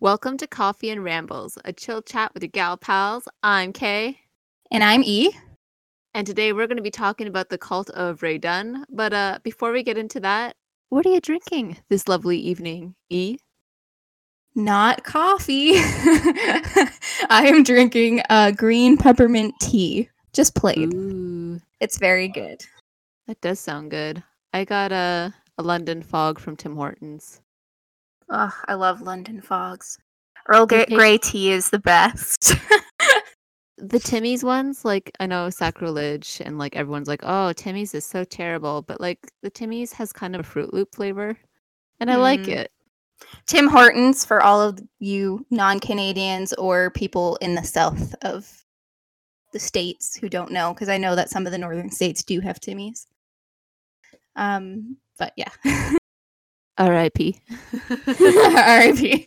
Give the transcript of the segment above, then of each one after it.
Welcome to Coffee and Rambles, a chill chat with your gal pals. I'm Kay, And I'm E. and today we're going to be talking about the cult of Rae Dunn. But uh, before we get into that, what are you drinking this lovely evening, E? Not coffee. I am drinking a green peppermint tea. Just plain. Ooh, It's very good. that does sound good. I got a, a London Fog from Tim Hortons. Oh, I love London fogs. Earl Grey- Grey, tea is the best. The Timmy's ones, like I know sacrilege, and like everyone's like, "Oh, Timmy's is so terrible," but like the Timmy's has kind of a Froot Loop flavor, and I like Mm. it. Tim Hortons for all of you non-Canadians or people in the south of the states who don't know, because I know that some of the northern states do have Timmy's. Um, but yeah. R.I.P. R.I.P.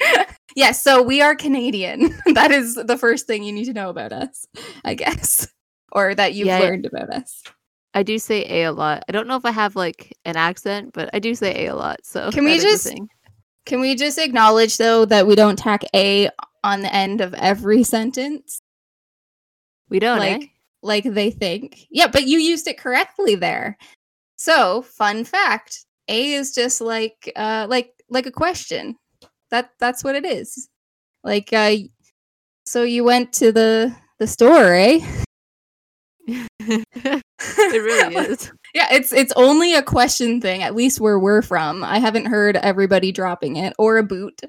yes, so we are Canadian. that is the first thing you need to know about us, I guess, or that you've Yeah. learned about us. I do say a a lot. I don't know if I have like an accent, but I do say a a lot. So Can we that is a just- Can we just acknowledge though that we don't tack a on the end of every sentence we don't like eh? like they think? Yeah, but you used it correctly there. So, fun fact, a is just like uh like like a question. That that's what it is. Like uh so you went to the the store, eh? it really is. Yeah, it's it's only a question thing, at least where we're from. I haven't heard everybody dropping it. Or a boot.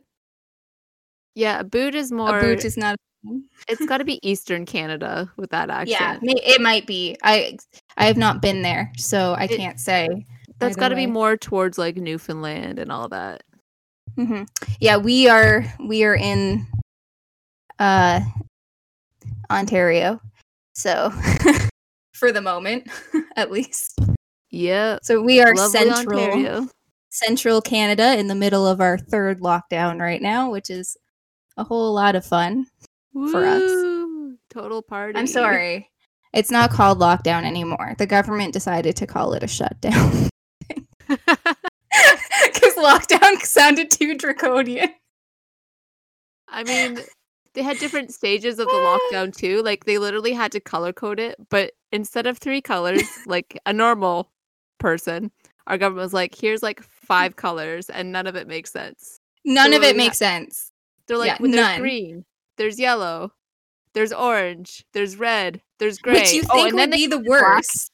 Yeah, a boot is more. a boot is not. it's got to be Eastern Canada with that accent. may- it might be. I I have not been there, so I It- can't say. That's got to be more towards like Newfoundland and all that. hmm Yeah, we are we are in uh Ontario. So for the moment, at least. Yeah. So we are Lovely central Ontario. central Canada in the middle of our third lockdown right now, which is a whole lot of fun. for us. Total party. I'm sorry. It's not called lockdown anymore. The government decided to call it a shutdown. Because lockdown sounded too draconian. I mean, they had different stages of the lockdown too. Like they literally had to color code it, but instead of three colors, like a normal person, our government was like, "Here's like five colors, and none of it makes sense." None of it makes sense. They're like, Yeah, "When there's none. green, there's yellow, there's orange, there's red, there's gray." Which you oh, think and would be the worst.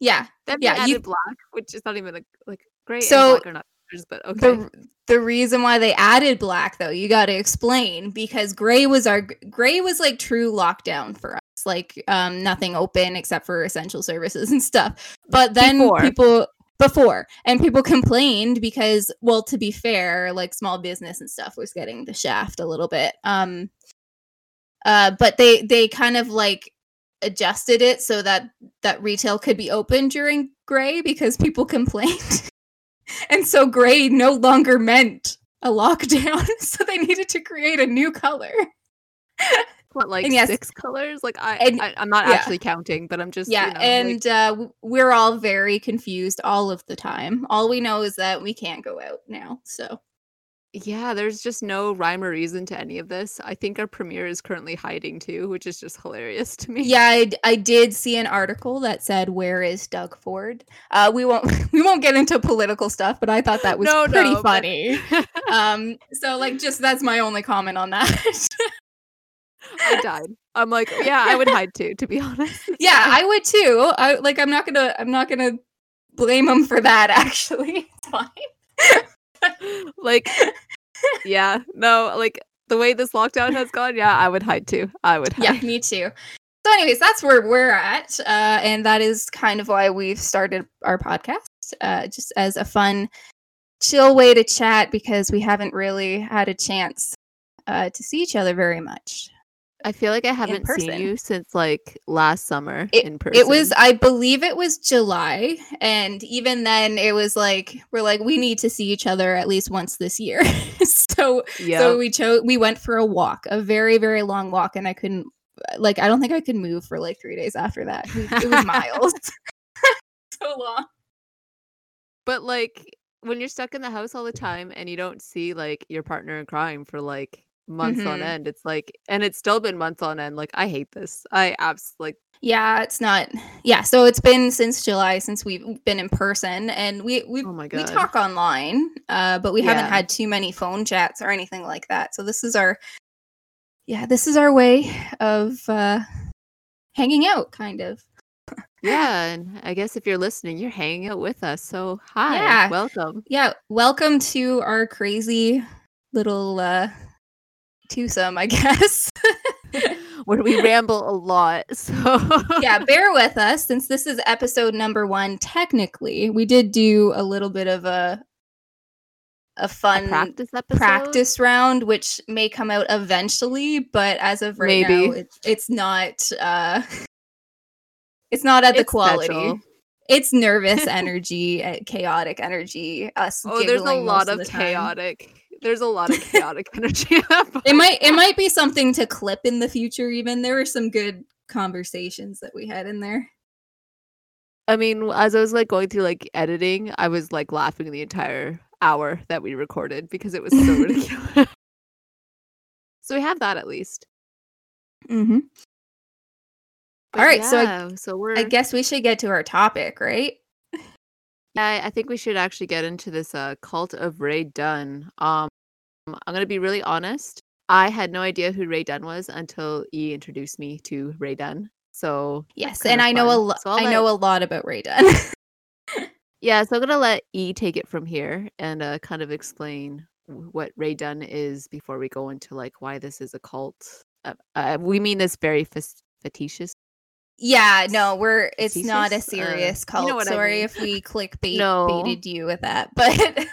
Yeah. Then yeah, they you- added black, which is not even like like gray So, not but okay. The the reason why they added black though, you got to explain because gray was our gray was like true lockdown for us. Like um nothing open except for essential services and stuff. But then Before. people before and people complained because well to be fair, like small business and stuff was getting the shaft a little bit. Um uh but they they kind of like adjusted it so that that retail could be open during gray because people complained. and so gray no longer meant a lockdown, so they needed to create a new color. what like yes- six colors? Like I, and- I I'm not yeah. actually counting, but I'm just yeah, you know, like- and uh, we're all very confused all of the time. All we know is that we can't go out now. So Yeah, there's just no rhyme or reason to any of this. I think our premier is currently hiding too, which is just hilarious to me. yeah, I, I did see an article that said, "Where is Doug Ford?" Uh, we won't we won't get into political stuff, but I thought that was No, pretty no, but- funny. um, so like, just that's my only comment on that. I died. I'm like, yeah, I would hide too, to be honest. Yeah. I would too. I like. I'm not gonna. I'm not gonna blame him for that. Actually, it's fine. like, yeah, no, like the way this lockdown has gone, yeah, I would hide too. I would hide. Yeah, me too. So, anyways, that's where we're at, uh, and that is kind of why we've started our podcast, uh, just as a fun, chill way to chat because we haven't really had a chance uh, to see each other very much. I feel like I haven't seen you since like last summer It- in person. It was, I believe, it was July, and even then, it was like we're like we need to see each other at least once this year. so, yeah. so we chose we went for a walk, a very very long walk, and I couldn't like I don't think I could move for like three days after that. It was miles, so long. but like when you're stuck in the house all the time and you don't see like your partner in crime for like months on Mhm. end. It's like and it's still been months on end. Like I hate this. I absolutely Yeah, it's not. Yeah, so it's been since July since we've been in person, and we we Oh my we talk online, uh, but we haven't had too many phone chats or anything like that. So this is our, yeah, this is our way of uh, hanging out, kind of. Yeah, and I guess if you're listening, you're hanging out with us. So hi, Yeah. welcome. Yeah, welcome to our crazy little uh, twosome, I guess. Where we ramble a lot. So yeah, bear with us since this is episode number one. Technically, we did do a little bit of a a a fun practice practice round, which may come out eventually, but as of right now, Maybe. it's it's not uh it's not at the quality. special. It's nervous energy, uh, chaotic energy. Us. Oh, there's a lot of time. chaotic. There's a lot of chaotic energy. It might it might be something to clip in the future. Even there were some good conversations that we had in there. I mean, as I was like going through like editing, I was like laughing the entire hour that we recorded because it was so ridiculous. so we have that at least. Mm-hmm. But All right, so I- so we're I guess we should get to our topic, right? Yeah, I think we should actually get into this uh, cult of Rae Dunn. Um, I'm gonna be really honest. I had no idea who Rae Dunn was until E introduced me to Rae Dunn. So Yes, and I know a lot. So I know a lot about Rae Dunn. yeah, so I'm gonna let E take it from here and uh, kind of explain what Rae Dunn is before we go into like why this is a cult. Uh, uh, we mean this very facetious. Yeah, no, we're. It's not a Facetious? Uh, serious you know cult. I Sorry mean. if we clickbait No. baited you with that, but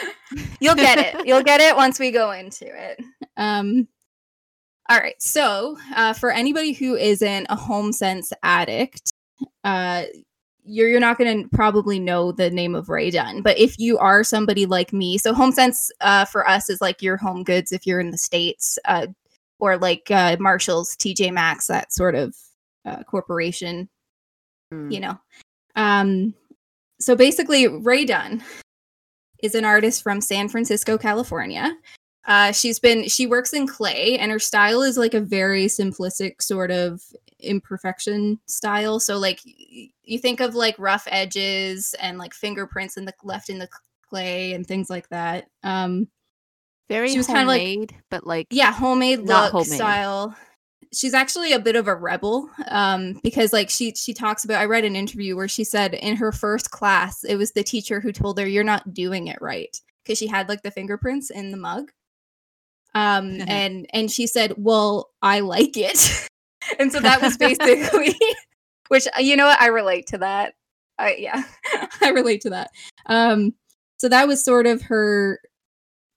you'll get it. You'll get it once we go into it. Um. All right. So, uh, for anybody who isn't a home sense addict, uh, you're you're not going to probably know the name of Rae Dunn, but if you are somebody like me, so home sense uh, for us is like your home goods if you're in the states, uh, or like uh, Marshalls, TJ Maxx, that sort of uh, corporation Mm. you know. Um, so basically, Rae Dunn is an artist from San Francisco, California. Uh, she's been she works in clay, and her style is like a very simplistic sort of imperfection style. So like y- you think of like rough edges and like fingerprints in the left in the clay and things like that. Um, Very She was kinda like- but like yeah homemade look homemade. style she's actually a bit of a rebel um because like she she talks about i read an interview where she said in her first class it was the teacher who told her you're not doing it right because she had like the fingerprints in the mug. Um and and she said well i like it. And so that was basically which uh, you know what? I relate to that. I yeah i relate to that. Um so that was sort of her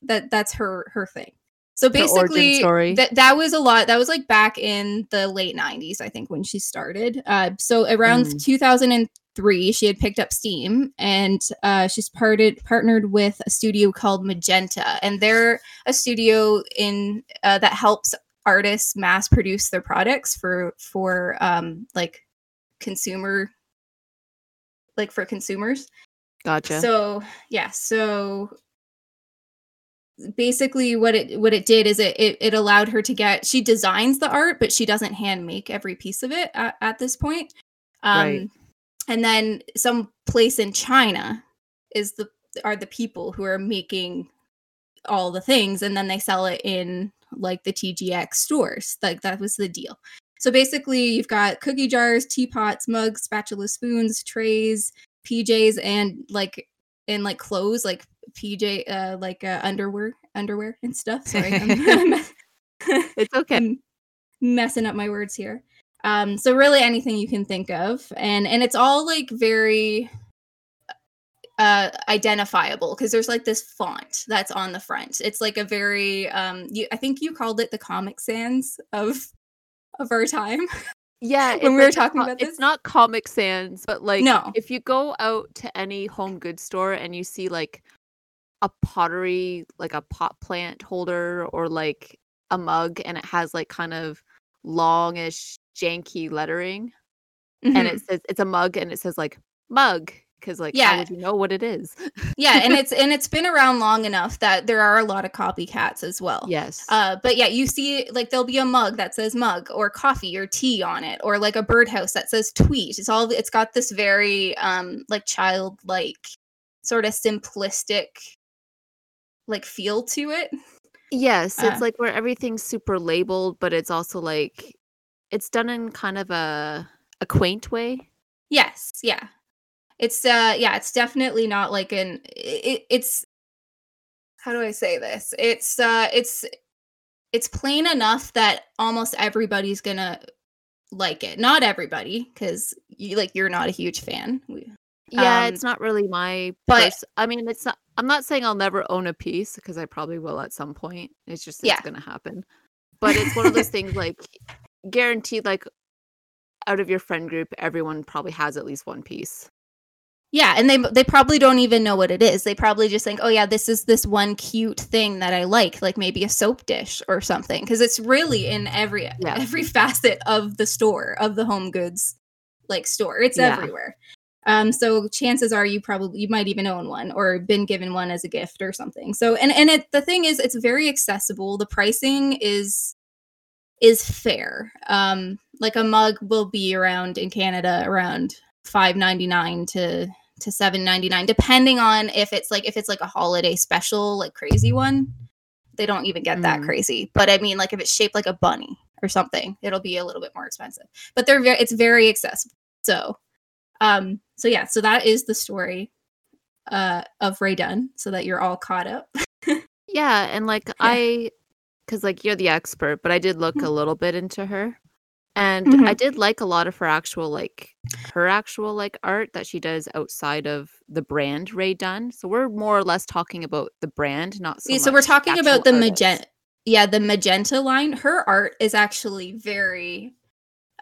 that that's her her thing so basically that that was a lot that was like back in the late 90s i think when she started uh so around Mm. 2003 she had picked up steam and uh she's parted partnered with a studio called magenta and they're a studio in uh, that helps artists mass produce their products for for um like consumer like for consumers gotcha. so yeah, so basically what it what it did is it, it it allowed her to get she designs the art, but she doesn't hand make every piece of it at, at this point. Um Right. and then some place in China is the are the people who are making all the things and then they sell it in like the TJX stores. Like that was the deal. So basically you've got cookie jars, teapots, mugs, spatula spoons, trays, PJs and like and like clothes like PJ uh like uh, underwear underwear and stuff. Sorry. I'm, it's okay. I'm messing up my words here. Um so really anything you can think of and and it's all like very uh identifiable because there's like this font that's on the front. It's like a very um you I think you called it the Comic Sans of of our time. Yeah, when we were like talking about this? it's not Comic Sans, but like No. if you go out to any home goods store and you see like a pottery, like a pot plant holder or like a mug and it has like kind of longish janky lettering and Mhm. it says it's a mug and it says like mug because like Yeah. how would you know what it is? yeah, and it's and it's been around long enough that there are a lot of copycats as well. yes. Uh, but yeah, you see, like there'll be a mug that says mug or coffee or tea on it, or like a birdhouse that says tweet. It's all it's got this very um like childlike, sort of simplistic, like feel to it. yes, uh, it's like where everything's super labeled, but it's also like it's done in kind of a a quaint way. Yes, yeah. It's uh yeah, it's definitely not like an it, it's how do I say this? It's uh it's it's plain enough that almost everybody's going to like it. Not everybody cuz you like you're not a huge fan. We- Yeah, Um, it's not really my but- pers- I mean, it's not I'm not saying I'll never own a piece because I probably will at some point. It's just it's Yeah. to happen. But it's one of those things like guaranteed like out of your friend group everyone probably has at least one piece. Yeah, and they they probably don't even know what it is. They probably just think, "Oh yeah, this is this one cute thing that I like, like maybe a soap dish or something." Because it's really in every Yeah. every facet of the store of the home goods like store. It's Yeah. everywhere. Um, so chances are you probably you might even own one or been given one as a gift or something. So and and it the thing is, it's very accessible. The pricing is is fair. Um, like a mug will be around in Canada around five ninety nine to to seven ninety nine, depending on if it's like if it's like a holiday special, like crazy one. They don't even get that Mm. crazy. But I mean, like if it's shaped like a bunny or something, it'll be a little bit more expensive. But they're very it's very accessible. So um so yeah, so that is the story uh of Rae Dunn, so that you're all caught up. Yeah, and like I cuz like you're the expert, but I did look a little bit into her. And I Mhm. did like a lot of her actual like her actual like art that she does outside of the brand Rae Dunn. So we're more or less talking about the brand, not so Yeah, so we're talking about the magenta yeah the magenta line her art is actually very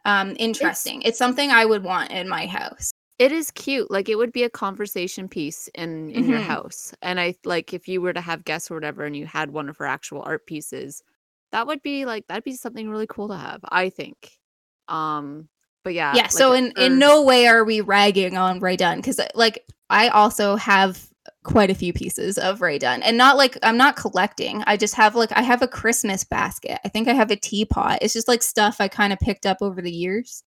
um interesting it's, something i would want in my house It is cute. Like it would be a conversation piece in in your Mhm. house. And I like if you were to have guests or whatever and you had one of her actual art pieces, that would be like that'd be something really cool to have, I think. Um but yeah. yeah like, so in in no way are we ragging on rae dunn because like i also have quite a few pieces of rae dunn and not like i'm not collecting i just have like i have a christmas basket i think i have a teapot it's just like stuff i kind of picked up over the years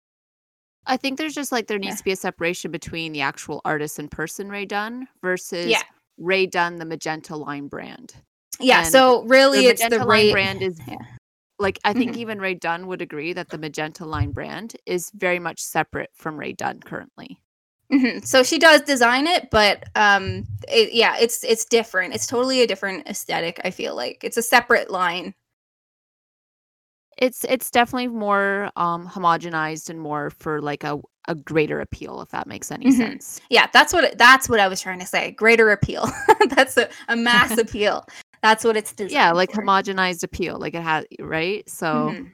I think there's just like there needs Yeah. to be a separation between the actual artist and person Rae Dunn versus Yeah. Rae Dunn, the Magenta Line brand. yeah And so really the it's Magenta the Line ray brand is Yeah. like I think Mhm. even Rae Dunn would agree that the Magenta Line brand is very much separate from Rae Dunn currently. Mhm. So she does design it, but um, it, yeah, it's it's different. It's totally a different aesthetic. I feel like it's a separate line. It's it's definitely more um homogenized and more for like a a greater appeal if that makes any Mhm. sense. Yeah, that's what that's what I was trying to say. Greater appeal. that's a, a mass appeal. That's what it's designed. Yeah, like for. homogenized appeal like it has right? So Mhm.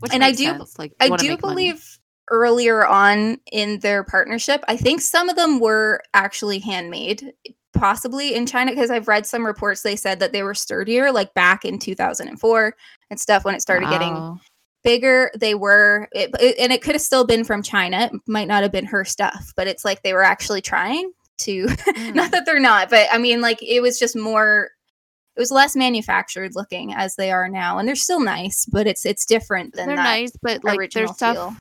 which And I do- sense, like I do make money. believe earlier on in their partnership, I think some of them were actually handmade, possibly in China, because I've read some reports they said that they were sturdier, like back in 2004 and stuff when it started getting bigger they were it, it- and it could have still been from china it might not have been her stuff but it's like they were actually trying to Mm. not that they're not but i mean like it was just more it was less manufactured looking as they are now and they're still nice but it's it's different than they're nice, but like there's stuff feel.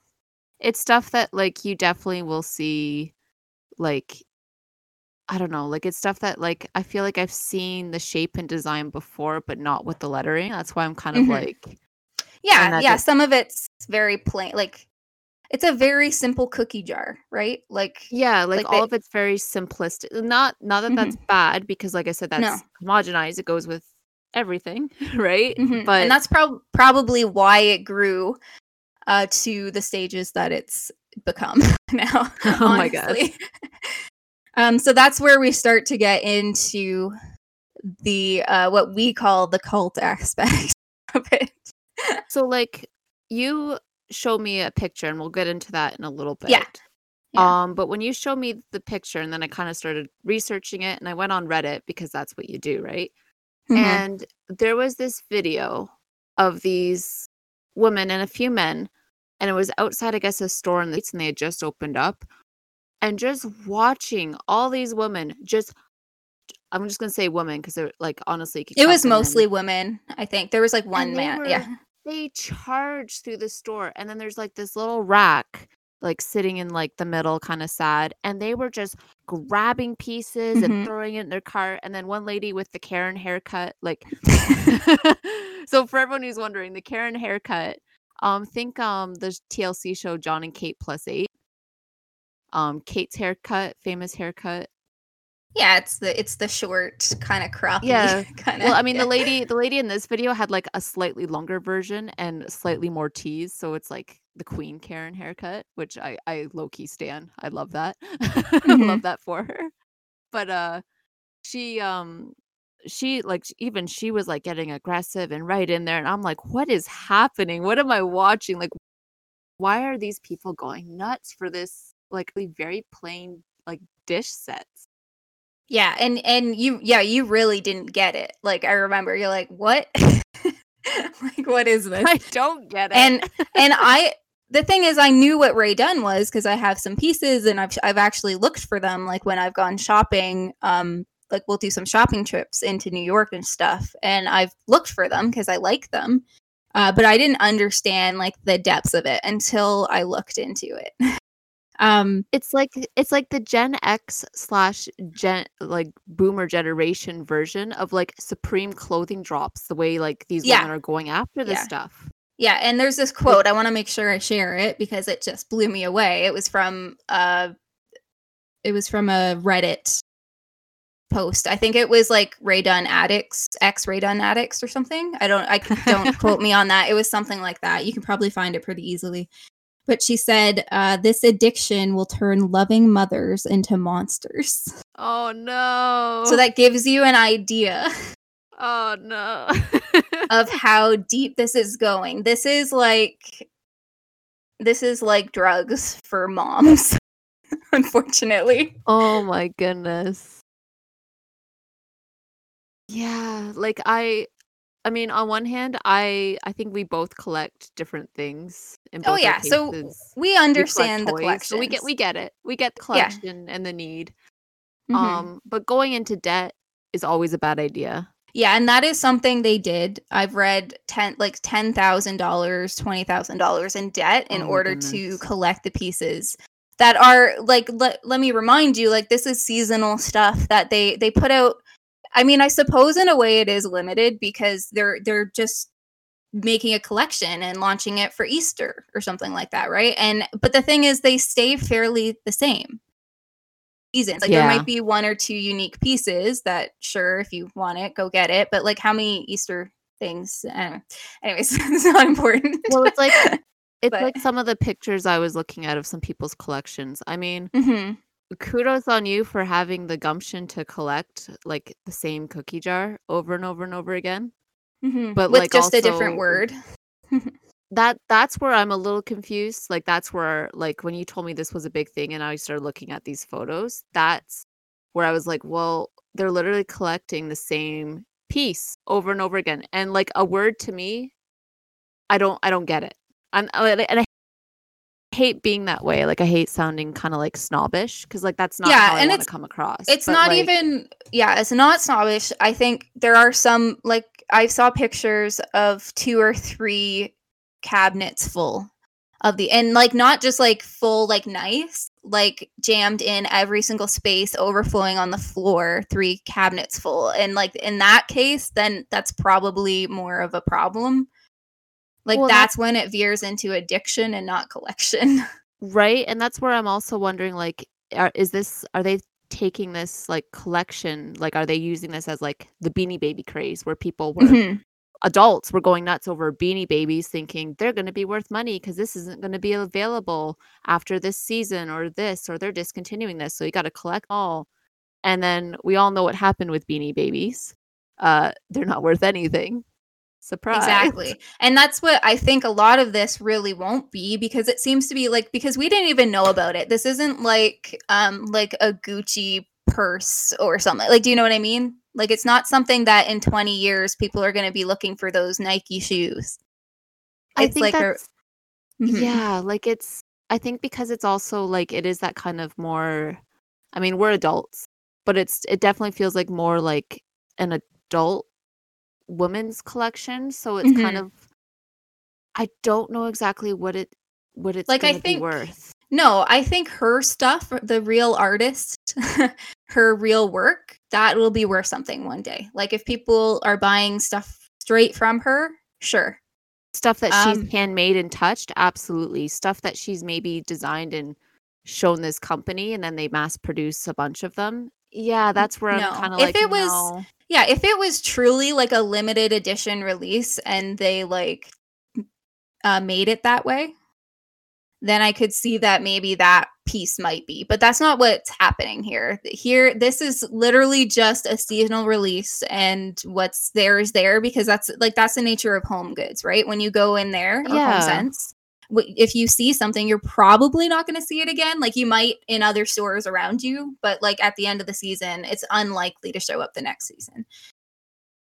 it's stuff that like you definitely will see like I don't know, like it's stuff that like I feel like I've seen the shape and design before, but not with the lettering. That's why I'm kind of Mhm. like yeah yeah just- some of it's very plain like it's a very simple cookie jar right like yeah, like, Like all they- of it's very simplistic. Not not that Mhm. that's bad because like I said, No. that's homogenized. It goes with everything, right? Mhm. But and that's prob- probably why it grew uh, to the stages that it's become now. Oh my God. Um, so that's where we start to get into the uh, what we call the cult aspect of it. so like you show me a picture and we'll get into that in a little bit. Yeah. Yeah. Um, but when you showed me the picture and then I kind of started researching it and I went on Reddit because that's what you do, right? Mhm. And there was this video of these women and a few men, and it was outside, I guess, a store in the and they had just opened up. And just watching all these women just I'm just gonna say women because they're like honestly It was mostly women, I think. There was like one man. were- Yeah. they charge through the store and then there's like this little rack like sitting in like the middle kind of sad and they were just grabbing pieces Mhm. and throwing it in their cart and then one lady with the karen haircut like so for everyone who's wondering the karen haircut um think um the tlc show john and kate plus eight um kate's haircut famous haircut Yeah, it's the it's the short kind of crop. Yeah. kind of Well, I mean, the lady, the lady in this video had like a slightly longer version and slightly more tease, so it's like the Queen Karen haircut, which I I low key stan. I love that. I Mhm. love that for her. But uh, she um she like even she was like getting aggressive and right in there, and I'm like, what is happening? What am I watching? Like, why are these people going nuts for this like very plain like dish sets? Yeah, and and you yeah, you really didn't get it. Like I remember you're like, "What?" like what is this? I don't get it. and and I the thing is I knew what Rae Dunn was because I have some pieces and I've I've actually looked for them like when I've gone shopping um like we'll do some shopping trips into New York and stuff and I've looked for them because I like them. Uh, but I didn't understand like the depths of it until I looked into it. um it's like it's like the Gen X slash Gen like Boomer generation version of like Supreme clothing drops. The way like these Yeah. women are going after this Yeah. stuff. Yeah, and there's this quote. I want to make sure I share it because it just blew me away. It was from uh it was from a Reddit post. I think it was like Rae Dunn addicts, ex Rae Dunn addicts or something. I don't I don't quote me on that. It was something like that. You can probably find it pretty easily. But she said, uh, this addiction will turn loving mothers into monsters. Oh no! So that gives you an idea oh no! of how deep this is going. This is like this is like drugs for moms, unfortunately. oh my goodness. Yeah, like I I mean, on one hand, I I think we both collect different things. In Oh yeah, so we We understand the collection. so we get we get it. We get the Yeah. collection and the need. Mhm. Um, but going into debt is always a bad idea. yeah, and that is something they did. I've read ten like ten thousand dollars, twenty thousand dollars in debt in Oh order to collect the pieces that are like. Let, let me remind you, like this is seasonal stuff that they they put out. I mean, I suppose in a way it is limited because they're they're just making a collection and launching it for Easter or something like that, right? And but the thing is, they stay fairly the same seasons. Like there might be one or two unique pieces that, sure, if you want it, go get it. But like, how many Easter things? Anyways, it's not important. Well, it's like it's But- like some of the pictures I was looking at of some people's collections. I mean, hmm kudos on you for having the gumption to collect like the same cookie jar over and over and over again. hmm But, with like, just a different word. That that's where I'm a little confused. Like that's where like when you told me this was a big thing and I started looking at these photos, that's where I was like, well, they're literally collecting the same piece over and over again. And like a word to me, I don't I don't get it. I'm and I hate being that way. Like I hate sounding kind of like snobbish because like that's not Yeah, how and it's- come across. It's But, not like, even, yeah, it's not snobbish. I think there are some, like, I saw pictures of two or three cabinets full of the, and like, not just like full, like, nice, like jammed in every single space, overflowing on the floor, three cabinets full. And like, in that case, then that's probably more of a problem. Like, Well, that's when it veers into addiction and not collection. right and that's where i'm also wondering like are, is this are they taking this like collection like are they using this as like the beanie baby craze where people were Mhm. adults were going nuts over beanie babies thinking they're going to be worth money because this isn't going to be available after this season or this or they're discontinuing this so you got to collect all and then we all know what happened with beanie babies uh they're not worth anything surprise Exactly. And that's what I think a lot of this really won't be because it seems to be like because we didn't even know about it. This isn't like um like a Gucci purse or something. Like do you know what I mean? Like it's not something that in 20 years people are going to be looking for those Nike shoes. i think like a- that's Mhm. yeah like it's I think because it's also like it is that kind of more I mean, we're adults, but it's it definitely feels like more like an adult women's collection, so it's kind Mhm. of I don't know exactly what it what it's Like, I think worth. No, I think her stuff, the real artist, her real work, that will be worth something one day. Like, if people are buying stuff straight from her, sure. Stuff that she's Um handmade and touched, absolutely. Stuff that she's maybe designed and shown this company, and then they mass produce a bunch of them. Yeah, that's where I'm kinda like, If it was "No." Yeah, if it was truly, like, a limited edition release and they, like, uh, made it that way, then I could see that maybe that piece might be, but that's not what's happening here. Here this is literally just a seasonal release, and what's there is there because that's like, that's the nature of home goods, right? When you go in there Yeah. HomeSense, w if you see something, you're probably not gonna see it again, like, you might in other stores around you, but, like, at the end of the season, it's unlikely to show up the next season.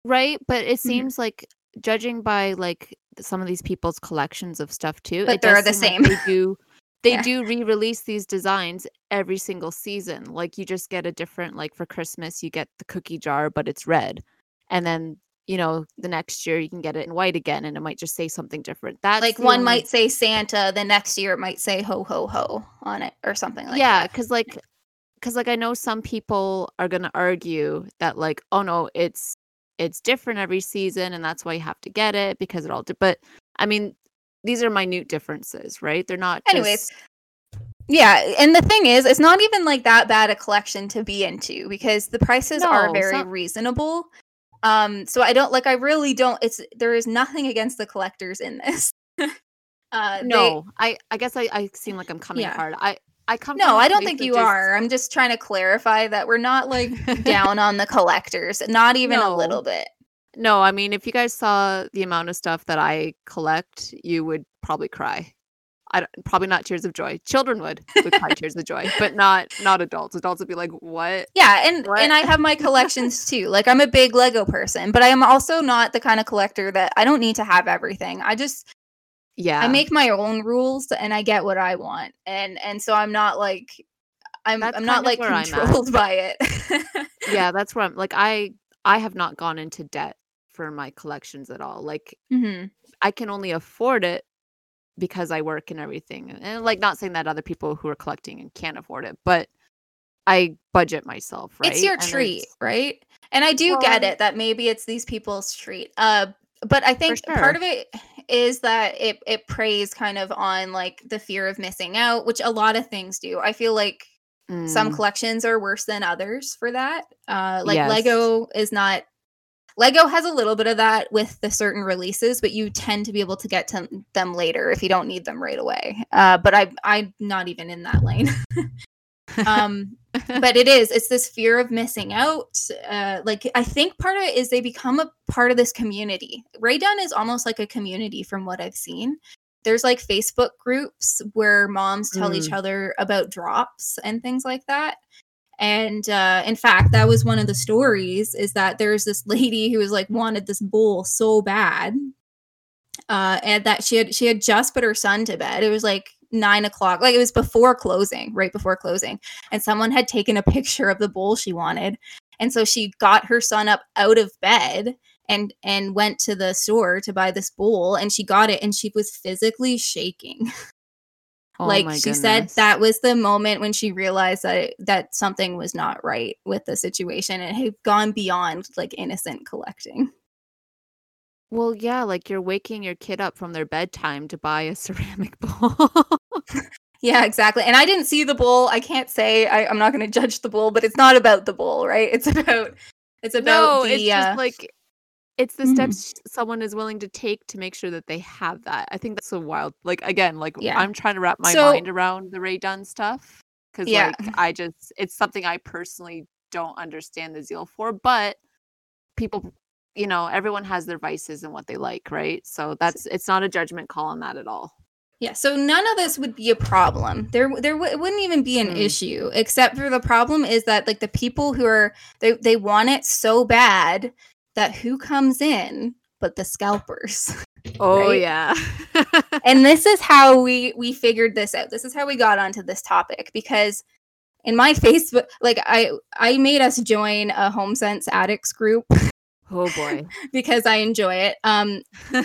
Right, but it Mhm. seems like judging by, like, some of these people's collections of stuff too, But they're the seem like same. they do they Yeah. do re-release these designs every single season. Like, you just get a different like, for Christmas, you get the cookie jar, but it's red. And then, you know, the next year, you can get it in white again, and it might just say something different. That's Like, one only might say Santa, the next year it might say "Ho, ho, ho" on it or something like Yeah, that. 'cause, like 'cause, like, I know some people are gonna argue that, like, "Oh, no, it's it's different every season, and that's why you have to get it because it all d" but, I mean, these are minute differences, right? They're not Anyways just Yeah, and the thing is, it's not even, like, that bad a collection to be into because the prices are very so reasonable. Um, so I don't like, I really don't it's there is nothing against the collectors in this. Uh, they No, I I guess I I seem like I'm coming Yeah. hard. I I come No, I don't think you just are. I'm just trying to clarify that we're not, like, down on the collectors, not even a little bit. No, I mean, if you guys saw the amount of stuff that I collect, you would probably cry. I don't probably not tears of joy. Children would would cry tears of joy, but not not adults. Adults would be like, "What? Yeah, and What?" and I have my collections too. Like, I'm a big Lego person, but I am also not the kinda collector that I don't need to have everything. I just yeah, I make my own rules and I get what I want, and and so I'm not, like I'm That's I'm not, like, controlled by it. Yeah, that's where I'm like, I I have not gone into debt for my collections at all. Like, Mhm. I can only afford it because I work and everything, and, like, not saying that other people who are collecting and can't afford it, but I budget myself, right? It's your And treat, it's right? And I do get it that maybe it's these people's treat. Uh, but I think part of it is that it it preys kind of on, like, the fear of missing out, which a lot of things do. I feel like some Mm. collections are worse than others for that. Uh, like, Yes. Lego is not Lego has a little bit of that with the certain releases, but you tend to be able to get to them later if you don't need them right away. Uh, but I I'm not even in that lane. Um, but it is, it's this fear of missing out. Uh, like, I think part of it is they become a part of this community. Rae Dunn is almost like a community from what I've seen. There's, like, Facebook groups where moms tell each Mm. other about drops and things like that. And, uh, in fact, that was one of the stories is that there's this lady who was, like, wanted this bowl so bad, uh, and that she had she had just put her son to bed. It was, like, 9 o'clock, like, it was before closing, right before closing, and someone had taken a picture of the bowl she wanted, and so she got her son up out of bed and and went to the store to buy this bowl, and she got it, and she was physically shaking. Oh Like, she said that was the moment when she realized that it that something was not right with the situation, and had gone beyond, like, innocent collecting. Well, yeah, like, you're waking your kid up from their bedtime to buy a ceramic bowl. Yeah, exactly, and I didn't see the bowl. I can't say I I'm not gonna judge the bowl, but it's not about the bowl, right? It's about it's about No, it's the, uh like it's the Mhm. steps someone is willing to take to make sure that they have that. I think that's so wild. Like, again, like, Yeah. I'm trying to wrap my So mind around the Rae Dunn stuff 'cause, Yeah. like, I just it's something I personally don't understand the zeal for, but people you know, everyone has their vices and what they like, right? So that's it's not a judgment call on that at all. Yeah, so none of this would be a problem. There there w it wouldn't even be an Mm. issue, except for the problem is that, like, the people who are they they want it so bad that who comes in but the scalpers. Oh right? yeah. and this is how we we figured this out this is how we got onto this topic because in my facebook like i i made us join a home sense addicts group oh boy. because i enjoy it um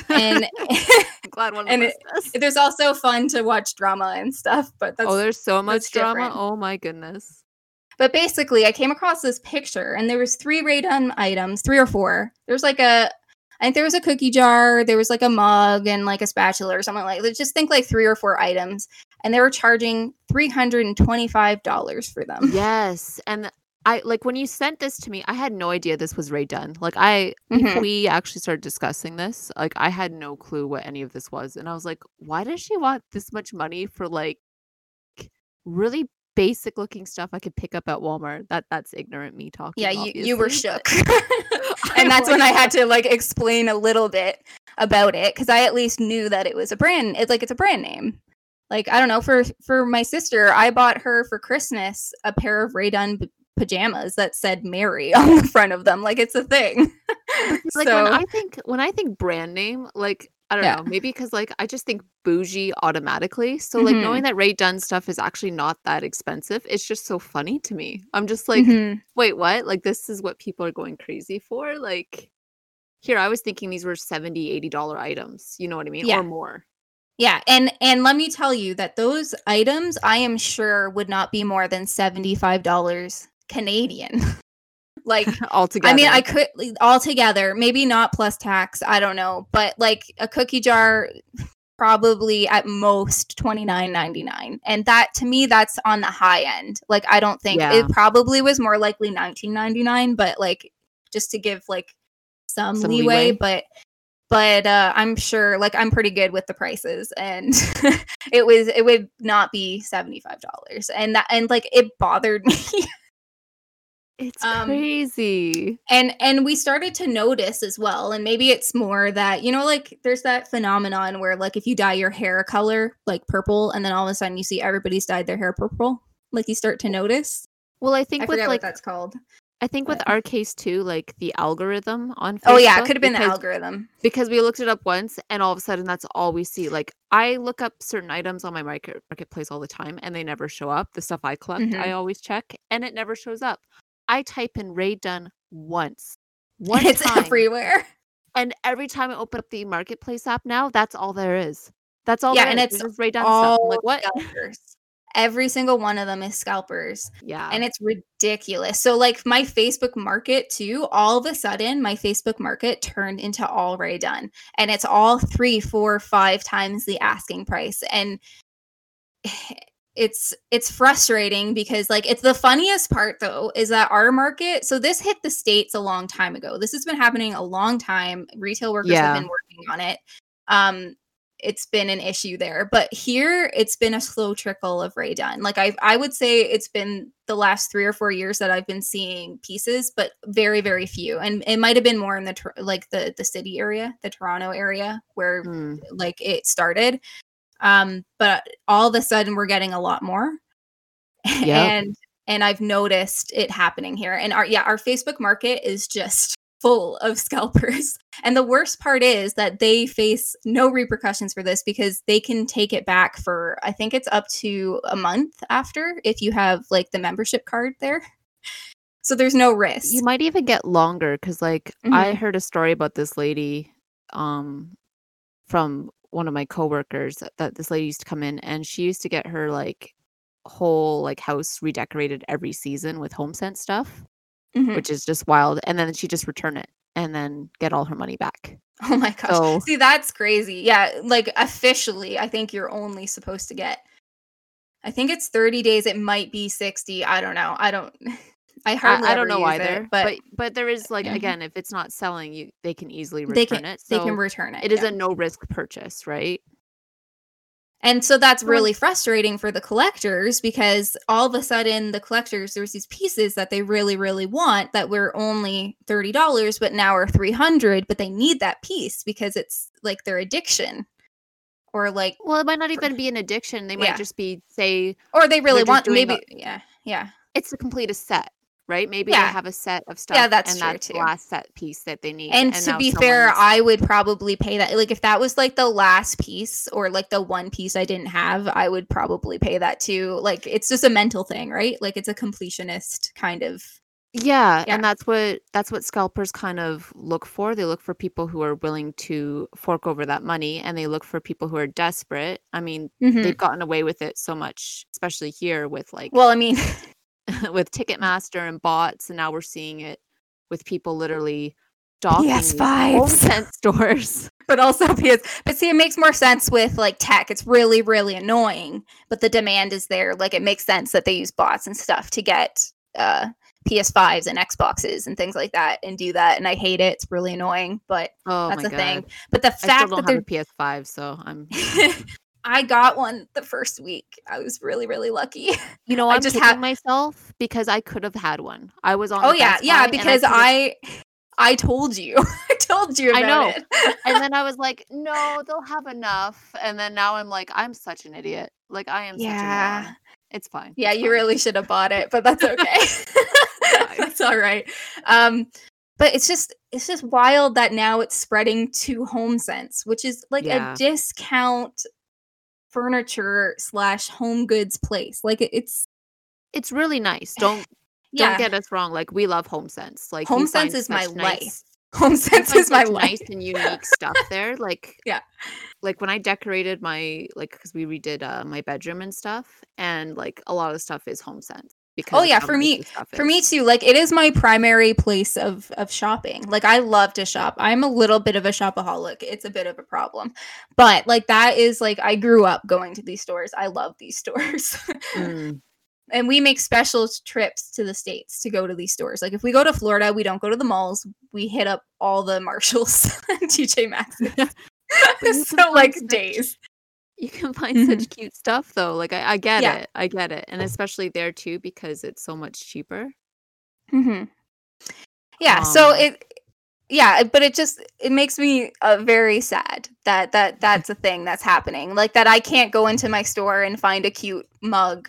and I'm glad one and it- there's also fun to watch drama and stuff but that's oh, there's so much drama. different. Oh my goodness. But basically i came across this picture and there was three Rae Dunn items three or four There was like a I think there was a cookie jar, there was like a mug and like a spatula or something like that. Just think like three or four items. And they were charging $325 for them. Yes, and I like when you sent this to me. I had no idea this was Rae Dunn. Like I, Mhm. we actually started discussing this, like I had no clue what any of this was, and I was like, why does she want this much money for like really basic looking stuff I could pick up at Walmart? That that's ignorant me talking. Yeah, you, you were shook. and that's when I had to like explain a little bit about it because I at least knew that it was a brand. It's like it's a brand name. Like I don't know for for my sister, I bought her for Christmas a pair of Rae Dunn b- pajamas that said Mary on the front of them. Like it's a thing. like so when I think when I think brand name, like I don't Yeah. know, maybe because like I just think bougie automatically. So like Mhm. knowing that Rae Dunn stuff is actually not that expensive, it's just so funny to me. I'm just like, Mhm. wait, what? Like this is what people are going crazy for? Like here I was thinking these were 70 80 dollar items, you know what I mean? Yeah. Or more. yeah, and and let me tell you that those items I am sure would not be more than seventy five dollars Canadian. like Altogether. I mean, I could all together, maybe not plus tax. I don't know, but like a cookie jar, probably at most twenty nine ninety nine, and that to me, that's on the high end. Like, I don't think Yeah. it probably was more likely nineteen ninety nine, but like just to give like some, Some leeway, leeway. but. But uh, I'm sure, like I'm pretty good with the prices, and it was it would not be seventy five dollars, and that and like it bothered me it's um, crazy. and and we started to notice as well and maybe it's more that you know like there's that phenomenon where like if you dye your hair a color like purple and then all of a sudden you see everybody's dyed their hair purple like you start to notice Well, I i think with like what that's called I think with our case too, like the algorithm on Facebook. oh yeah it could have been the algorithm because we looked it up once and all of a sudden that's all we see like i look up certain items on my market marketplace all the time and they never show up the stuff i collect i Mhm. always check and it never shows up i type in rae dunn once one it's time everywhere and every time i open up the marketplace app now that's all there is that's all Yeah, there and is. it's There's just rae dunn stuff I'm all like what scalpers every single one of them is scalpers yeah and it's ridiculous. So like my Facebook market too, all of a sudden my Facebook market turned into all Rae Dunn. And it's all three, four, five times the asking price. And it's it's frustrating because like it's the funniest part though is that our market so this hit the states a long time ago this has been happening a long time retail workers Yeah. have been working on it um it's been an issue there. But here it's been a slow trickle of Rae Dunn. Like I I would say it's been the last 3 or 4 years that I've been seeing pieces, but very very few. And it might have been more in the like the the city area, the Toronto area where Hmm. like it started. Um but all of a sudden we're getting a lot more. and and I've noticed it happening here. And our yeah, our Facebook market is just full of scalpers. And the worst part is that they face no repercussions for this because they can take it back for I think it's up to a month after if you have like the membership card there. So there's no risk. you might even get longer because like i Mhm. heard a story about this lady um from one of my coworkers that, that this lady used to come in and she used to get her like whole like house redecorated every season with home sense stuff Mhm. which is just wild and then she just return it and then get all her money back Oh my gosh. so See, that's crazy. Yeah, like officially, I think you're only supposed to get I think it's 30 days. It might be 60. I don't know. I don't I I, hardly I don't know use it, either but, but but there is like Yeah. again if it's not selling you they can easily return they can it they can return it. it is yeah. a no risk purchase right And so that's really frustrating for the collectors because all of a sudden the collectors there's these pieces that they really really want that were only $30 but now are 300 but they need that piece because it's like their addiction or like well it might not even be an addiction they might Yeah. just be say or they really want maybe yeah yeah it's to complete a set right? Maybe Yeah. they have a set of stuff, Yeah, that's and true, that's too. the last set piece that they need. and, to be fair i would probably pay that like if that was like the last piece or like the one piece i didn't have i would probably pay that too like it's just a mental thing right like it's a completionist kind of yeah, Yeah. and that's what that's what scalpers kind of look for. They look for people who are willing to fork over that money, and they look for people who are desperate. I mean, Mhm. they've gotten away with it so much, especially here with like well i mean with Ticketmaster and bots, and now we're seeing it with people literally stalking these PS5s. HomeSense stores. but also ps but see it makes more sense with like tech it's really really annoying but the demand is there like it makes sense that they use bots and stuff to get uh ps5s and xboxes and things like that and do that and i hate it it's really annoying but Oh that's my a god! thing but the fact don't that have they're a PS5, so I'm. I got one the first week. I was really, really lucky. You know, I I'm just kicking have- myself because I could have had one. I was on. Oh yeah, yeah, because could've- I I told you. I told you I know. it. and then I was like, no, they'll have enough. And then now I'm like, I'm such an idiot. Like I am such a Yeah. It's fine. yeah, it's you fine. really should have bought it, but that's okay. that's all right. Um but it's just it's just wild that now it's spreading to HomeSense, which is like Yeah. a discount furniture slash home goods place. Like it's It's really nice. Don't yeah. don't get us wrong. Like we love Home Sense. Like Home Sense is my such life. Home Sense is my life. nice and unique stuff there. Like Yeah. like when I decorated my like because we redid uh, my bedroom and stuff, and like a lot of stuff is HomeSense. Because Oh, yeah, for me- For me too, like it is my primary place of of shopping. Like I love to shop. I'm a little bit of a shopaholic. It's a bit of a problem. But like that is like I grew up going to these stores. I love these stores. Mm. and we make special trips to the states to go to these stores. Like if we go to Florida, we don't go to the malls. We hit up all the Marshalls and TJ Maxx. so like days. You can find Mhm. such cute stuff though. Like I, I get Yeah. it. I get it. And especially there too because it's so much cheaper. hmm Yeah. so Um, it, yeah, but it just it makes me uh, very sad that that that's a thing that's happening. Like that I can't go into my store and find a cute mug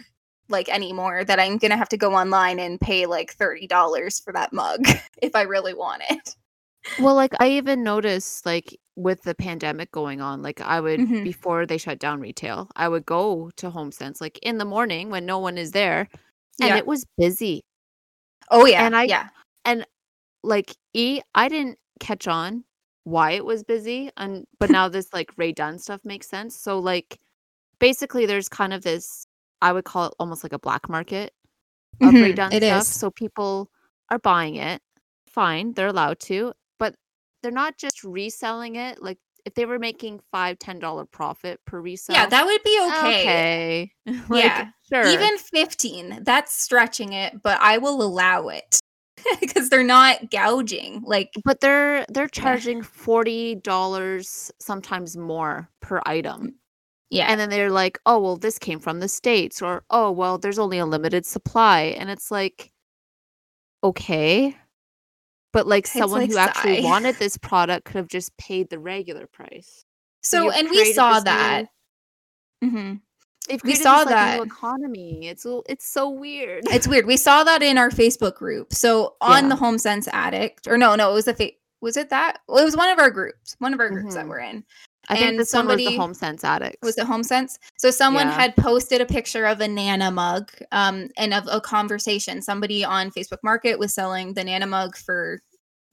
like anymore. That I'm gonna have to go online and pay like thirty dollars for that mug if I really want it. Well, like I even noticed like with the pandemic going on, like I would Mhm. before they shut down retail, I would go to HomeSense like in the morning when no one is there and Yeah. it was busy. Oh yeah, and I- yeah, And Like E, I didn't catch on why it was busy and but now this like Rae Dunn stuff makes sense. So like basically there's kind of this I would call it almost like a black market of Rae Mhm, Dunn it stuff. is. So people are buying it. Fine, they're allowed to, they're not just reselling it. Like if they were making five, ten dollar profit per resale. yeah. That would be okay. okay. like, Yeah. Sure. Even fifteen, that's stretching it, but I will allow it because they're not gouging. Like but they're they're charging forty dollars, sometimes more per item. yeah, And then they're like, oh well, this came from the States, or oh well, there's only a limited supply. And it's like, okay. But like It's someone like, who actually wanted this product could have just paid the regular price. So, you've and we saw this new- that. hmm They've We saw this, like, new that. economy. It's it's so weird. It's weird. We saw that in our Facebook group. So on Yeah. the Home Sense Addict, or no, no, it was the fa- was it that? Well, it was one of our groups, one of our groups that Mhm. we're in. I think and this one was somebody- the Home Sense Addicts. Was it Home Sense? So someone Yeah. had posted a picture of a Nana mug, um, and of a conversation. Somebody on Facebook Market was selling the Nana mug for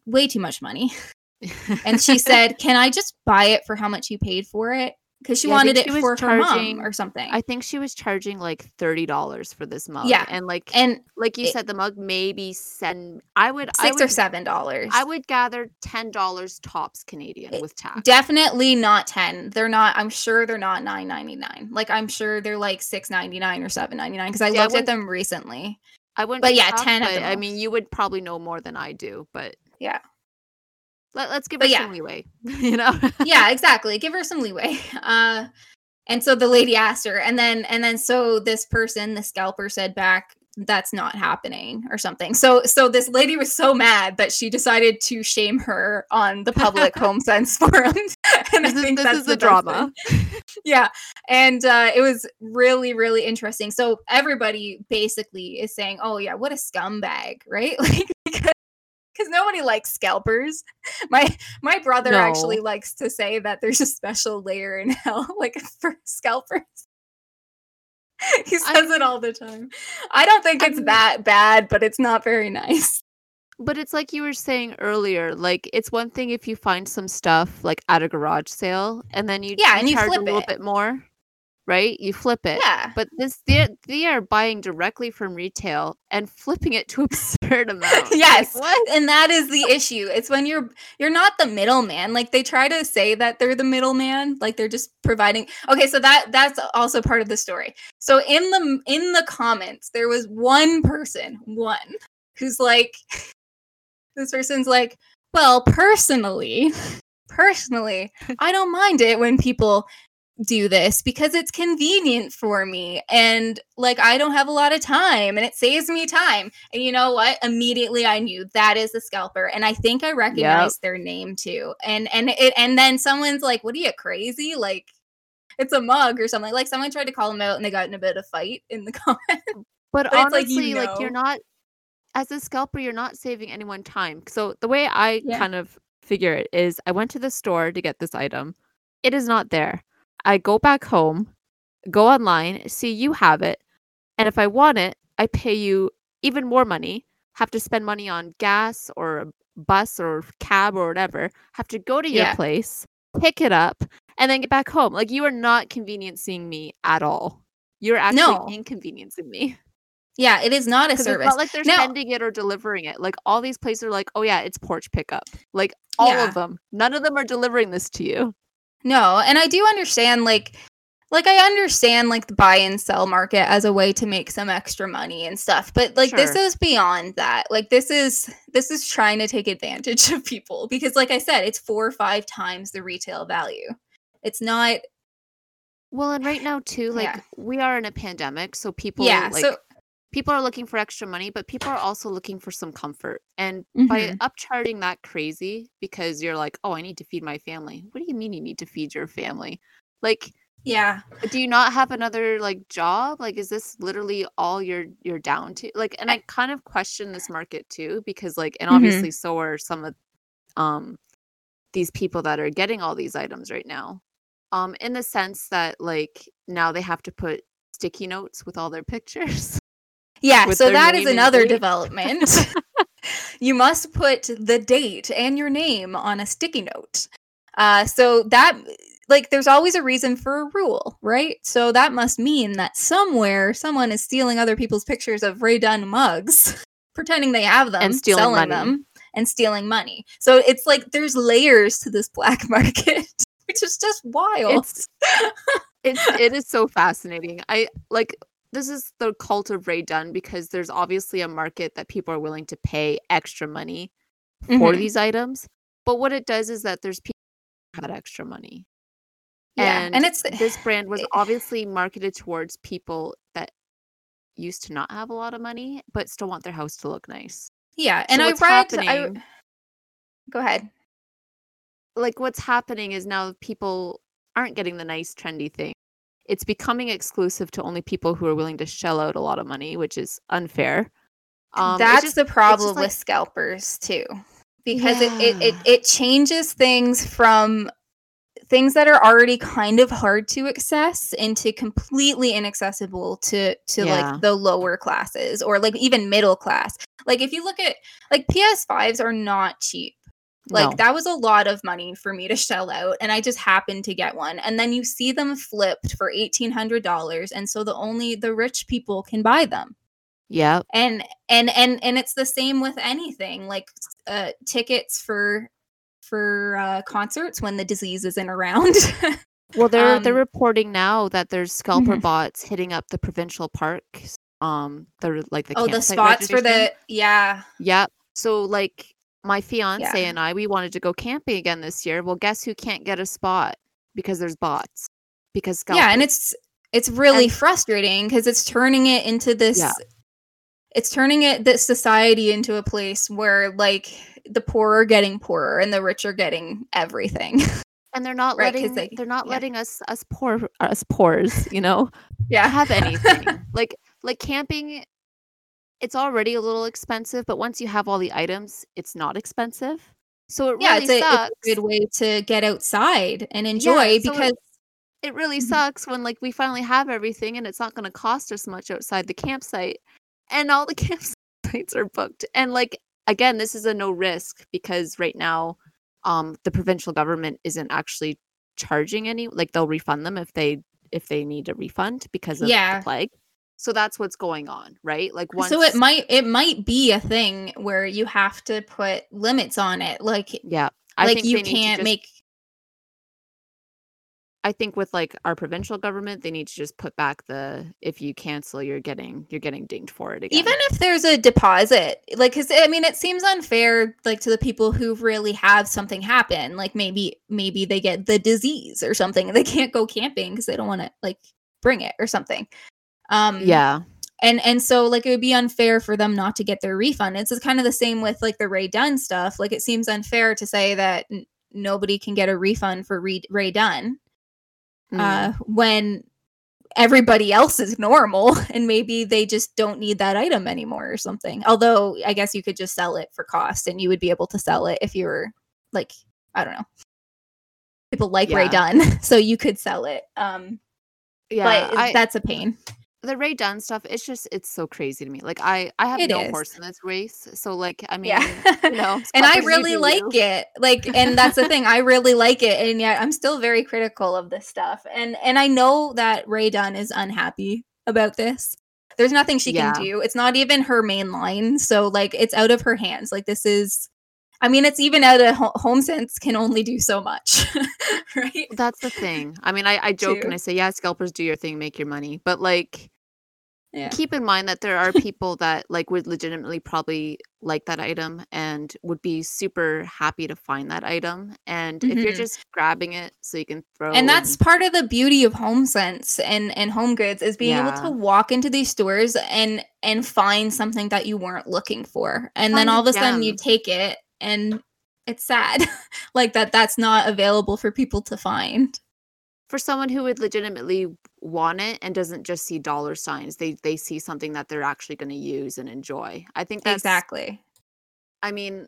way too much money, and she said, "Can I just buy it for how much you paid for it?" Because she Yeah, wanted it she for her charging- mom or something. I think she was charging like thirty dollars for this mug. Yeah. and like and like you it- said, the mug maybe seven. I would I six or seven dollars. I would gather ten dollars tops Canadian It- with tax. Definitely not 10. They're not, I'm sure they're not 9.99. Like I'm sure they're like 6.99 or 7.99 because I Yeah, I looked at them recently. I wouldn't. but yeah, shocked, 10 at the but, I mean, you would probably know more than I do, but Yeah. Let, let's give But her yeah. some leeway. you know. yeah, exactly. Give her some leeway. Uh and so the lady asked her and then and then so this person, the scalper said back that's not happening or something. So so this lady was so mad that she decided to shame her on the public home sense forum. and I this is, this is the drama. yeah and uh, it was really really interesting so everybody basically is saying oh yeah what a scumbag right like because nobody likes scalpers. My my brother No. actually likes to say that there's a special layer in hell like for scalpers. He I says mean- it all the time. I don't think I it's mean- that bad but it's not very nice. But it's like you were saying earlier, like it's one thing if you find some stuff like at a garage sale and then you, Yeah, and you charge flip a little it. bit more, right? You flip it. yeah But this they they are buying directly from retail and flipping it to absurd amounts. Yes. what? and that is the issue it's when you're you're not the middleman like they try to say that they're the middleman like they're just providing okay so that that's also part of the story so in the in the comments there was one person one who's like this person's like well personally personally i don't mind it when people do this because it's convenient for me and like I don't have a lot of time and it saves me time. And you know what? Immediately I knew that is the scalper and I think I recognized their name too. And and it and then someone's like, "What are you crazy?" Like it's a mug or something. Like someone tried to call them out and they got in a bit of fight in the comments. But, But it's like, honestly, you like, you're not as a scalper, you're not saving anyone time. So the way I Yeah. kind of figure it is I went to the store to get this item. It is not there. I go back home, go online, see you have it, and if I want it, I pay you even more money, have to spend money on gas or a bus or cab or whatever, have to go to your Yeah. place, pick it up, and then get back home. Like you are not conveniencing me at all. You're actually No. inconveniencing me. Yeah, it is not a Because it's service. not like they're Now- sending it or delivering it. Like all these places are like, oh yeah, it's porch pickup. Like all Yeah. of them. None of them are delivering this to you. No, and I do understand like like I understand like the buy and sell market as a way to make some extra money and stuff. But like this Sure. is beyond that. Like this is this is trying to take advantage of people because like I said, it's four or five times the retail value. It's not Well, and right now too, like Yeah. we are in a pandemic, so people yeah, like so people are looking for extra money, but people are also looking for some comfort. And by Mhm. upcharging that crazy because you're like, oh, I need to feed my family. What do you mean you need to feed your family? Like, yeah. do you not have another like job? Like, is this literally all you're you're down to? Like, and I kind of question this market too because like, and Mhm. obviously so are some of um these people that are getting all these items right now. Um, in the sense that like now they have to put sticky notes with all their pictures. Yeah, so that is another development. you must put the date and your name on a sticky note. Uh, so that, like, there's always a reason for a rule, right? So that must mean that somewhere someone is stealing other people's pictures of Rae Dunn mugs, pretending they have them, And stealing selling money. them, and stealing money. So it's like there's layers to this black market, which is just wild. It's it's it is so fascinating. I like this is the cult of Rae Dunn because there's obviously a market that people are willing to pay extra money for Mhm. these items. But what it does is that there's people who that extra money. yeah, And, and it's this brand was obviously marketed towards people that used to not have a lot of money but still want their house to look nice. yeah, and So I read. I, go ahead. like what's happening is now people aren't getting the nice trendy thing. It's becoming exclusive to only people who are willing to shell out a lot of money, which is unfair. Um, That's just- the problem like- with scalpers too, because it, it it it changes things from things that are already kind of hard to access into completely inaccessible to to Yeah. like the lower classes or like even middle class. Like if you look at like PS5s are not cheap. Like no. that was a lot of money for me to shell out and I just happened to get one. And then you see them flipped for $1800 and so the only the rich people can buy them yeah, and and and and it's the same with anything like uh tickets for for uh concerts when the disease isn't around well, they're they're um, reporting now that there's scalper Mhm. bots hitting up the provincial parks. Um, they're like the oh the spots for the yeah Yep. So like my fiance Yeah. and I, we wanted to go camping again this year. Well, guess who can't get a spot because there's bots. Because yeah and it's it's really And- frustrating because it's turning it into this Yeah. it's turning it this society into a place where like the poor are getting poorer and the rich are getting everything and they're not Right, letting they, are not yeah. letting us us poor us poors, you know, Yeah. have anything. like like camping it's already a little expensive, but once you have all the items, it's not expensive. So it yeah, really it's a, sucks. it's a good way to get outside and enjoy so because it really Mhm. sucks when like we finally have everything and it's not going to cost us much outside the campsite and all the campsites are booked and like again this is a no risk because right now um the provincial government isn't actually charging any like they'll refund them if they if they need a refund because of Yeah. the plague so that's what's going on right like once so it might it might be a thing where you have to put limits on it like yeah I like think you they need to can't just- make I think with like our provincial government, they need to just put back the if you cancel, you're getting you're getting dinged for it again. even if there's a deposit like because i mean it seems unfair like to the people who really have something happen like maybe maybe they get the disease or something and they can't go camping because they don't want to like bring it or something um yeah, and and so like it would be unfair for them not to get their refund. It's kind of the same with like the rae dunn stuff. Like it seems unfair to say that n- nobody can get a refund for Rae, rae dunn mm, uh when everybody else is normal and maybe they just don't need that item anymore or something. Although i guess you could just sell it for cost and you would be able to sell it if you were like i don't know people like rae Yeah. dunn so you could sell it. Um yeah. but I, that's a pain the Rae Dunn stuff, it's just it's so crazy to me. Like I I have It no is. horse in this race, so like I mean, yeah you know, and i really like you. it like and that's the thing i really like it and yet i'm still very critical of this stuff and and i know that rae dunn is unhappy about this there's nothing she Yeah. can do it's not even her main line so like it's out of her hands like this is i mean it's even out of Ho- home sense can only do so much right That's the thing. I mean, I, I joke Too. and I say, yeah, scalpers do your thing, make your money, but like yeah. keep in mind that there are people that like would legitimately probably like that item and would be super happy to find that item and if you're Mhm. just grabbing it so you can throw and that's part of the beauty of home sense and and home goods is being able to walk into these stores and and find something that you weren't looking for and then Find a all of a sudden you take it and it's sad. Like that that's not available for people to find for someone who would legitimately want it and doesn't just see dollar signs they they see something that they're actually going to use and enjoy. I think that's exactly. I mean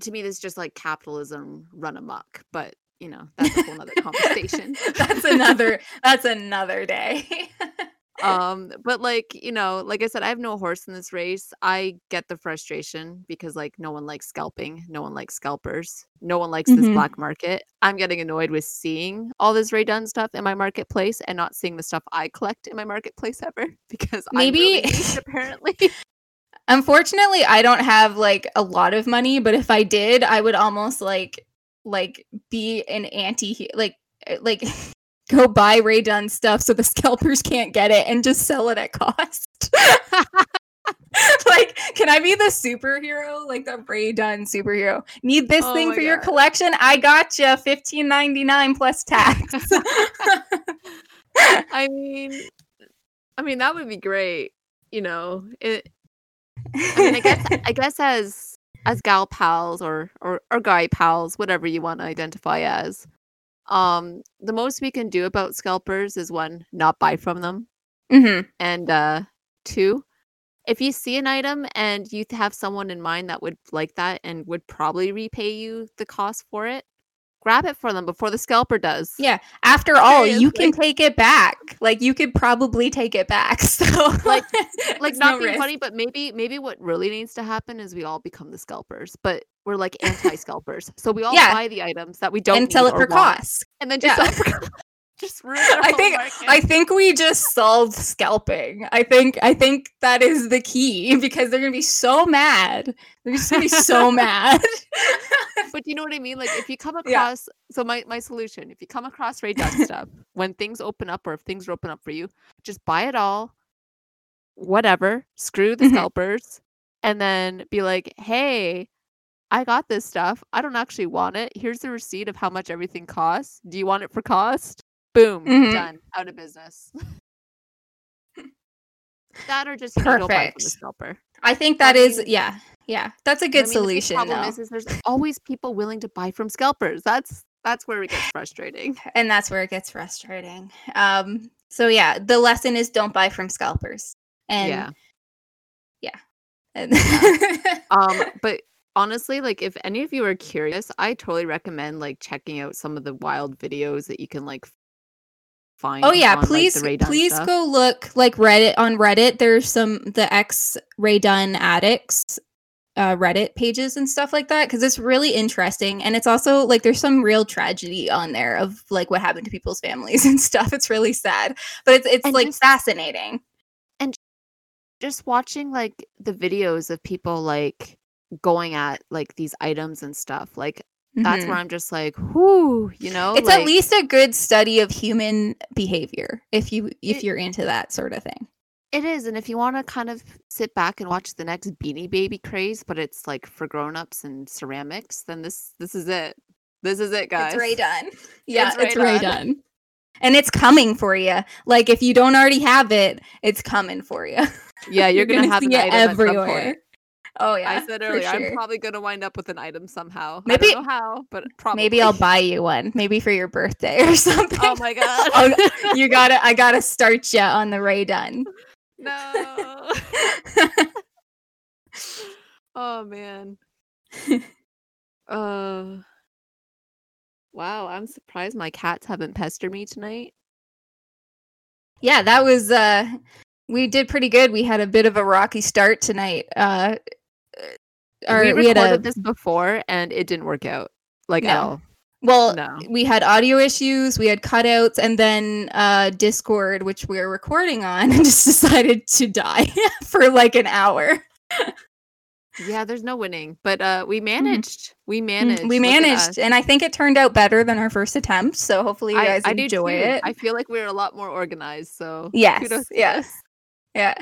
to me this is just like capitalism run amok but you know that's a whole other conversation. That's another that's another day um but like you know like i said i have no horse in this race. I get the frustration because like no one likes scalping no one likes scalpers no one likes this Mhm. black market. I'm getting annoyed with seeing all this rae Dunn stuff in my marketplace and not seeing the stuff i collect in my marketplace ever because Maybe- really niche, apparently. Unfortunately, I don't have like a lot of money, but if I did, I would almost like like be an anti like uh, like go buy Rae Dunn stuff so the scalpers can't get it and just sell it at cost. like, can I be the superhero? Like the Rae Dunn superhero. Need this Oh thing for your collection? I got you. Fifteen ninety nine plus tax. i mean i mean that would be great you know it I mean, I guess I guess as as gal pals or or or guy pals, whatever you want to identify as, um, the most we can do about scalpers is one, not buy from them, hmm and uh, two, if you see an item and you have someone in mind that would like that and would probably repay you the cost for it, grab it for them before the scalper does. Yeah. After all, you Seriously. can take it back. Like you could probably take it back. So Like- like not no being risk. funny, but maybe maybe what really needs to happen is we all become the scalpers, but we're like anti-scalpers. So we all Yeah. buy the items that we don't and sell need it or for want, cost. and then just Yeah. sell it for cost. just I think market. I think we just solved scalping. I think I think that is the key because they're gonna be so mad. They're just gonna be so mad. but you know what I mean? Like if you come Yeah. across so my my solution, if you come across Rae stuff, when things open up or if things are open up for you, just buy it all. Whatever. Screw the Mhm. scalpers. And then be like, hey, I got this stuff. I don't actually want it. Here's the receipt of how much everything costs. Do you want it for cost? Boom. Mhm. Done. Out of business. that or just you know, don't buy from the Perfect. scalper. I think I that is yeah. Yeah. That's a good mean, the problem is, is there's always people willing to buy from scalpers. That's that's where it gets frustrating. and that's where it gets frustrating. Um, so yeah, the lesson is don't buy from scalpers. And yeah. and- Um, but honestly, like if any of you are curious, I totally recommend like checking out some of the wild videos that you can like find. Oh yeah, on, please Dunn please stuff. go look like Reddit on Reddit. There's some the ex Rae Dunn addicts uh, Reddit pages and stuff like that because it's really interesting and it's also like there's some real tragedy on there of like what happened to people's families and stuff. It's really sad, but it's it's And like just- fascinating. And just watching like the videos of people like going at like these items and stuff. Like that's Mhm. where I'm just like, whoo, you know, it's like, at least a good study of human behavior if you if It- you're into that sort of thing. It is, and if you want to kind of sit back and watch the next Beanie Baby craze, but it's like for grown-ups and ceramics, then this this is it. This is it, guys. It's Rae Dunn. Yeah, Rae it's Rae Dunn. Dunn. And it's coming for you. Like if you don't already have it, it's coming for you. Yeah, you're, gonna, have see an it item at some everywhere. Oh yeah. I said earlier, I'm probably gonna wind up with an item somehow. Maybe- I don't know how, but probably. Maybe I'll buy you one. Maybe for your birthday or something. Oh my god! Oh, you gotta I gotta start you on the Rae Dunn. no. oh man. Uh. Wow, I'm surprised my cats haven't pestered me tonight. yeah, that was uh we did pretty good. We had a bit of a rocky start tonight. Uh or we we, had recorded a this before and it didn't work out. Like at No. all. well No. we had audio issues, we had cutouts, and then uh Discord, which we were recording on, just decided to die for like an hour. Yeah, there's no winning. But uh we managed. We managed. Mm, we managed, and I think it turned out better than our first attempt. So hopefully you guys I, I enjoy it. I feel like we're a lot more organized. So Yes, kudos yes. yeah.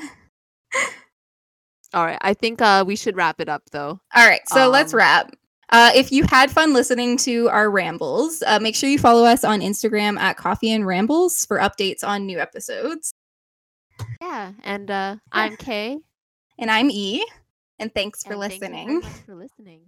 All right. I think uh we should wrap it up though. All right, so let's Um, wrap. Uh, if you had fun listening to our rambles, uh, make sure you follow us on Instagram at Coffee and Rambles for updates on new episodes. Yeah. And uh I'm Kay. And I'm E, and thanks for and thank you very listening. much for listening.